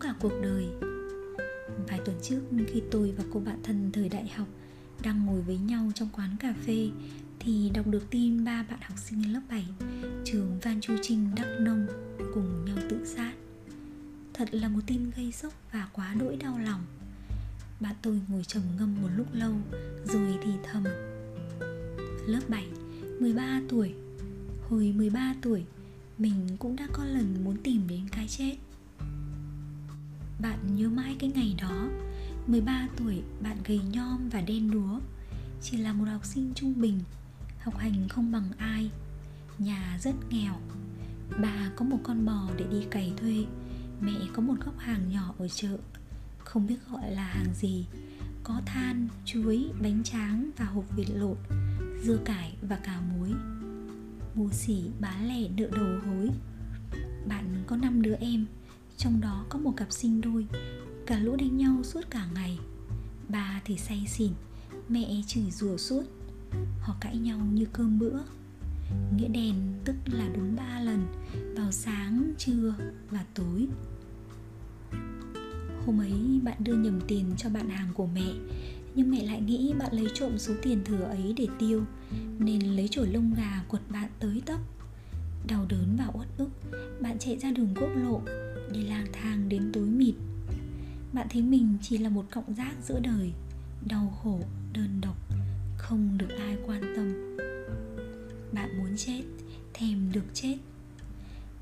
cả cuộc đời vài tuần trước khi tôi và cô bạn thân thời đại học đang ngồi với nhau trong quán cà phê thì đọc được tin ba bạn học sinh lớp 7 trường Van Chu Trinh Đắk Nông cùng nhau tự sát. Thật là một tin gây sốc và quá đỗi đau lòng. Bạn tôi ngồi trầm ngâm một lúc lâu rồi thì thầm. Lớp 7, 13 tuổi. Hồi 13 tuổi, mình cũng đã có lần muốn tìm đến cái chết. Bạn nhớ mãi cái ngày đó. 13 tuổi, bạn gầy nhom và đen đúa Chỉ là một học sinh trung bình Học hành không bằng ai. Nhà rất nghèo. Bà có một con bò để đi cày thuê. Mẹ có một góc hàng nhỏ ở chợ. Không biết gọi là hàng gì. Có than, chuối, bánh tráng và hộp vịt lộn Dưa cải và cà muối. Mù xỉ bán lẻ nợ đầu hối. Bạn có 5 đứa em. Trong đó có một cặp sinh đôi Cả lũ đánh nhau suốt cả ngày. Bà thì say xỉn Mẹ chửi rủa suốt Họ cãi nhau như cơm bữa. Nghĩa đèn tức là đúng ba lần Vào sáng, trưa và tối. Hôm ấy bạn đưa nhầm tiền cho bạn hàng của mẹ Nhưng mẹ lại nghĩ bạn lấy trộm số tiền thừa ấy để tiêu Nên lấy chổi lông gà quật bạn tới tấp. Đau đớn và uất ức Bạn chạy ra đường quốc lộ Đi lang thang đến tối mịt. Bạn thấy mình chỉ là một cọng rác giữa đời, đau khổ, đơn độc, không được ai quan tâm. Bạn muốn chết, thèm được chết.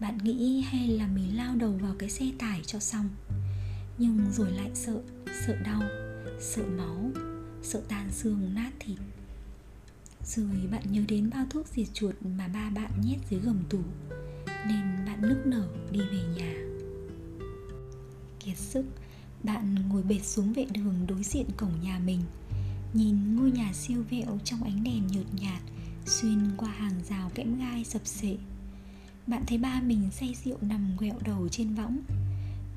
Bạn nghĩ hay là mình lao đầu vào cái xe tải cho xong. Nhưng rồi lại sợ sợ đau, sợ máu, sợ tan xương nát thịt. Rồi bạn nhớ đến bao thuốc diệt chuột mà ba bạn nhét dưới gầm tủ, nên bạn nức nở đi về nhà kiệt sức, bạn ngồi bệt xuống vệ đường đối diện cổng nhà mình. Nhìn ngôi nhà siêu vẹo trong ánh đèn nhợt nhạt, Xuyên qua hàng rào kẽm gai sập sệ. Bạn thấy ba mình say rượu nằm quẹo đầu trên võng.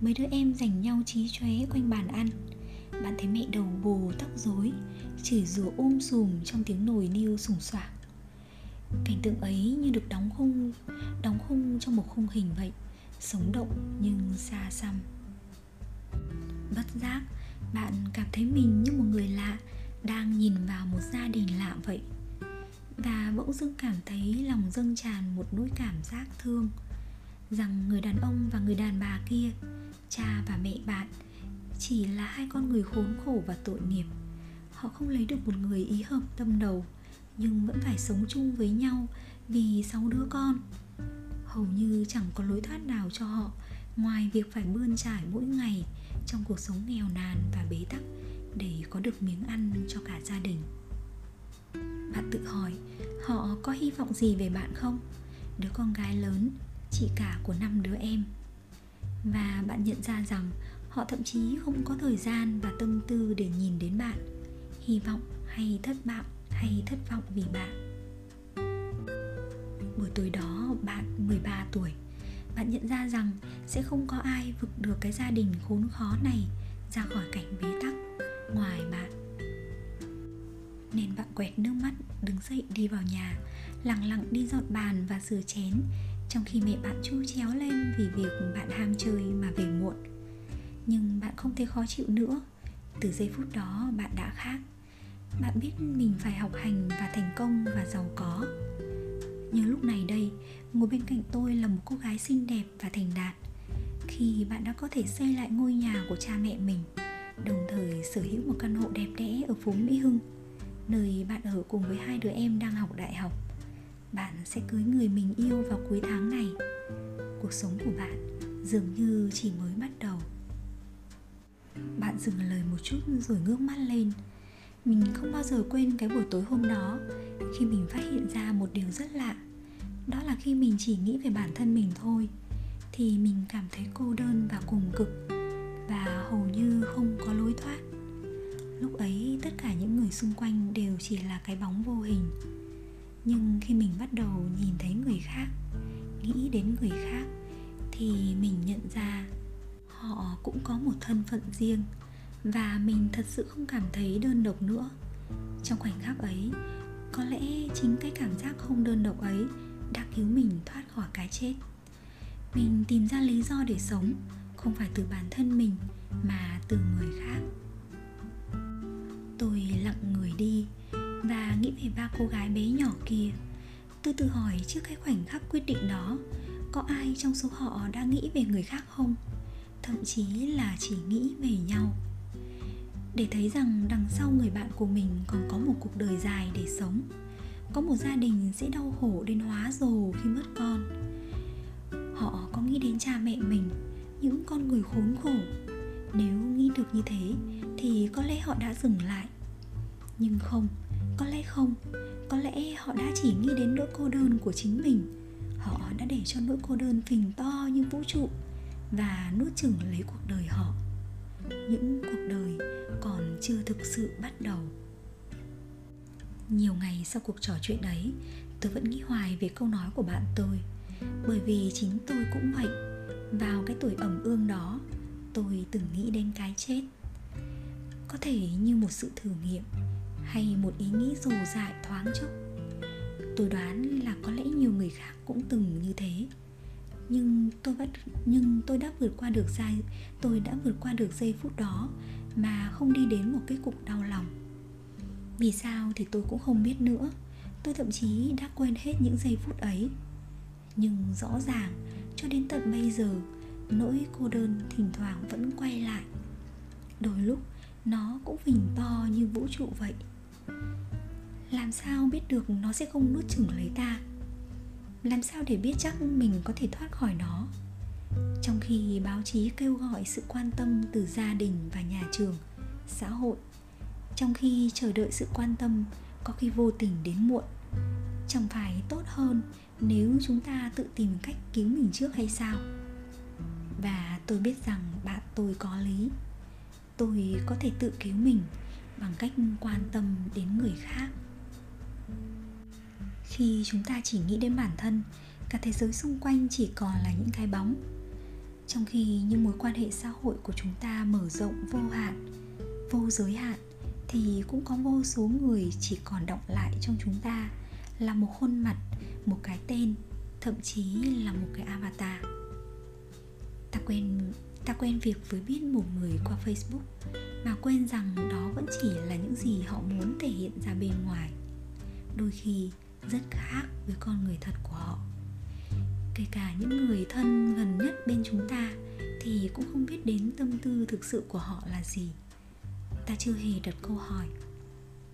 Mấy đứa em giành nhau trí chóe quanh bàn ăn. Bạn thấy mẹ đầu bồ tóc rối, Chửi rủa ôm sùm trong tiếng nồi niêu sùng soảng. Cảnh tượng ấy như được đóng khung Đóng khung trong một khung hình vậy, Sống động nhưng xa xăm bất giác. Bạn cảm thấy mình như một người lạ, đang nhìn vào một gia đình lạ vậy. Và bỗng dưng cảm thấy lòng dâng tràn một nỗi cảm giác thương. Rằng người đàn ông và người đàn bà kia, cha và mẹ bạn, chỉ là hai con người khốn khổ và tội nghiệp. Họ không lấy được một người ý hợp tâm đầu, nhưng vẫn phải sống chung với nhau vì sáu đứa con. Hầu như chẳng có lối thoát nào cho họ ngoài việc phải bươn trải mỗi ngày trong cuộc sống nghèo nàn và bế tắc để có được miếng ăn cho cả gia đình. Bạn tự hỏi, họ có hy vọng gì về bạn không? Đứa con gái lớn, chị cả của năm đứa em. Và bạn nhận ra rằng họ thậm chí không có thời gian và tâm tư để nhìn đến bạn, hy vọng hay thất vọng hay thất vọng vì bạn. Buổi tối đó, bạn 13 tuổi bạn nhận ra rằng sẽ không có ai vực được cái gia đình khốn khó này ra khỏi cảnh bế tắc ngoài bạn. Nên bạn quẹt nước mắt, đứng dậy đi vào nhà, lặng lặng đi dọn bàn và rửa chén, trong khi mẹ bạn chu chéo lên vì việc bạn ham chơi mà về muộn. Nhưng bạn không thấy khó chịu nữa. Từ giây phút đó, bạn đã khác. Bạn biết mình phải học hành và thành công và giàu có nhưng lúc này đây, ngồi bên cạnh tôi là một cô gái xinh đẹp và thành đạt. Khi bạn đã có thể xây lại ngôi nhà của cha mẹ mình, đồng thời sở hữu một căn hộ đẹp đẽ ở phố mỹ hưng, nơi bạn ở cùng với hai đứa em đang học đại học. Bạn sẽ cưới người mình yêu vào cuối tháng này. Cuộc sống của bạn dường như chỉ mới bắt đầu. Bạn dừng lời một chút rồi ngước mắt lên mình không bao giờ quên cái buổi tối hôm đó. Khi mình phát hiện ra một điều rất lạ, đó là khi mình chỉ nghĩ về bản thân mình thôi, thì mình cảm thấy cô đơn và cùng cực và hầu như không có lối thoát. Lúc ấy, tất cả những người xung quanh đều chỉ là cái bóng vô hình. Nhưng khi mình bắt đầu nhìn thấy người khác, nghĩ đến người khác, thì mình nhận ra họ cũng có một thân phận riêng và mình thật sự không cảm thấy đơn độc nữa. Trong khoảnh khắc ấy, có lẽ chính cái cảm giác không đơn độc ấy đã cứu mình thoát khỏi cái chết. Mình tìm ra lý do để sống, không phải từ bản thân mình, mà từ người khác. Tôi lặng người đi và nghĩ về ba cô gái bé nhỏ kia. Tôi tự hỏi trước cái khoảnh khắc quyết định đó, có ai trong số họ đã nghĩ về người khác không? Thậm chí là chỉ nghĩ về nhau để thấy rằng đằng sau người bạn của mình còn có một cuộc đời dài để sống. Có một gia đình sẽ đau khổ đến hóa rồ khi mất con. Họ có nghĩ đến cha mẹ mình, những con người khốn khổ. Nếu nghĩ được như thế, thì có lẽ họ đã dừng lại. Nhưng không, có lẽ không. Có lẽ họ đã chỉ nghĩ đến nỗi cô đơn của chính mình. Họ đã để cho nỗi cô đơn phình to như vũ trụ và nuốt chửng lấy cuộc đời họ. Những cuộc đời còn chưa thực sự bắt đầu. Nhiều ngày sau cuộc trò chuyện ấy, tôi vẫn nghĩ hoài về câu nói của bạn tôi. Bởi vì chính tôi cũng vậy, vào cái tuổi ẩm ương đó, tôi từng nghĩ đến cái chết. Có thể như một sự thử nghiệm, hay một ý nghĩ rồ dại thoáng chốc. Tôi đoán là có lẽ nhiều người khác cũng từng như thế nhưng tôi vẫn nhưng tôi đã vượt qua được giai tôi đã vượt qua được giây phút đó mà không đi đến một kết cục đau lòng. Vì sao thì tôi cũng không biết nữa. Tôi thậm chí đã quên hết những giây phút ấy. Nhưng rõ ràng, cho đến tận bây giờ, nỗi cô đơn thỉnh thoảng vẫn quay lại. Đôi lúc, nó cũng phình to như vũ trụ vậy. Làm sao biết được nó sẽ không nuốt chửng lấy ta? Làm sao để biết chắc mình có thể thoát khỏi nó? Trong khi báo chí kêu gọi sự quan tâm từ gia đình và nhà trường, xã hội, trong khi chờ đợi sự quan tâm, có khi vô tình đến muộn. Chẳng phải tốt hơn nếu chúng ta tự tìm cách cứu mình trước hay sao? Và tôi biết rằng bạn tôi có lý. Tôi có thể tự cứu mình bằng cách quan tâm đến người khác khi chúng ta chỉ nghĩ đến bản thân, cả thế giới xung quanh chỉ còn là những cái bóng. Trong khi những mối quan hệ xã hội của chúng ta mở rộng vô hạn, vô giới hạn, thì cũng có vô số người chỉ còn động lại trong chúng ta là một khuôn mặt, một cái tên, thậm chí là một cái avatar. Ta quen ta quen việc với biết một người qua facebook mà quên rằng đó vẫn chỉ là những gì họ muốn thể hiện ra bên ngoài. Đôi khi rất khác với con người thật của họ. Kể cả những người thân gần nhất bên chúng ta thì cũng không biết đến tâm tư thực sự của họ là gì. Ta chưa hề đặt câu hỏi,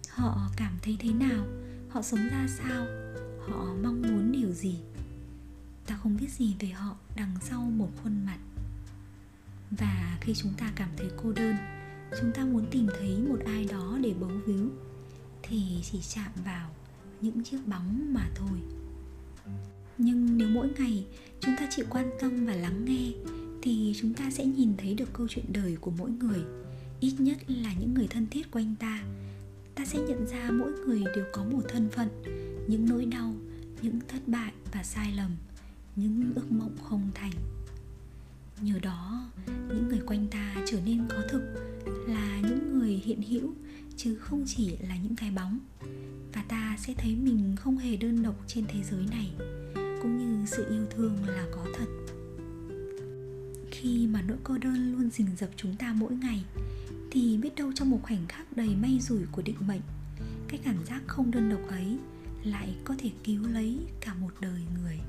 họ cảm thấy thế nào? Họ sống ra sao? Họ mong muốn điều gì? Ta không biết gì về họ đằng sau một khuôn mặt. Và khi chúng ta cảm thấy cô đơn, chúng ta muốn tìm thấy một ai đó để bấu víu, thì chỉ chạm vào những chiếc bóng mà thôi. Nhưng nếu mỗi ngày chúng ta chịu quan tâm và lắng nghe, thì chúng ta sẽ nhìn thấy được câu chuyện đời của mỗi người. Ít nhất là những người thân thiết quanh ta. Ta sẽ nhận ra mỗi người đều có một thân phận, những nỗi đau, những thất bại và sai lầm, những ước mộng không thành. Nhờ đó, những người quanh ta trở nên có thực, là những người hiện hữu, chứ không chỉ là những cái bóng và ta sẽ thấy mình không hề đơn độc trên thế giới này, cũng như sự yêu thương là có thật. Khi mà nỗi cô đơn luôn rình rập chúng ta mỗi ngày, thì biết đâu trong một khoảnh khắc đầy may rủi của định mệnh, cái cảm giác không đơn độc ấy lại có thể cứu lấy cả một đời người.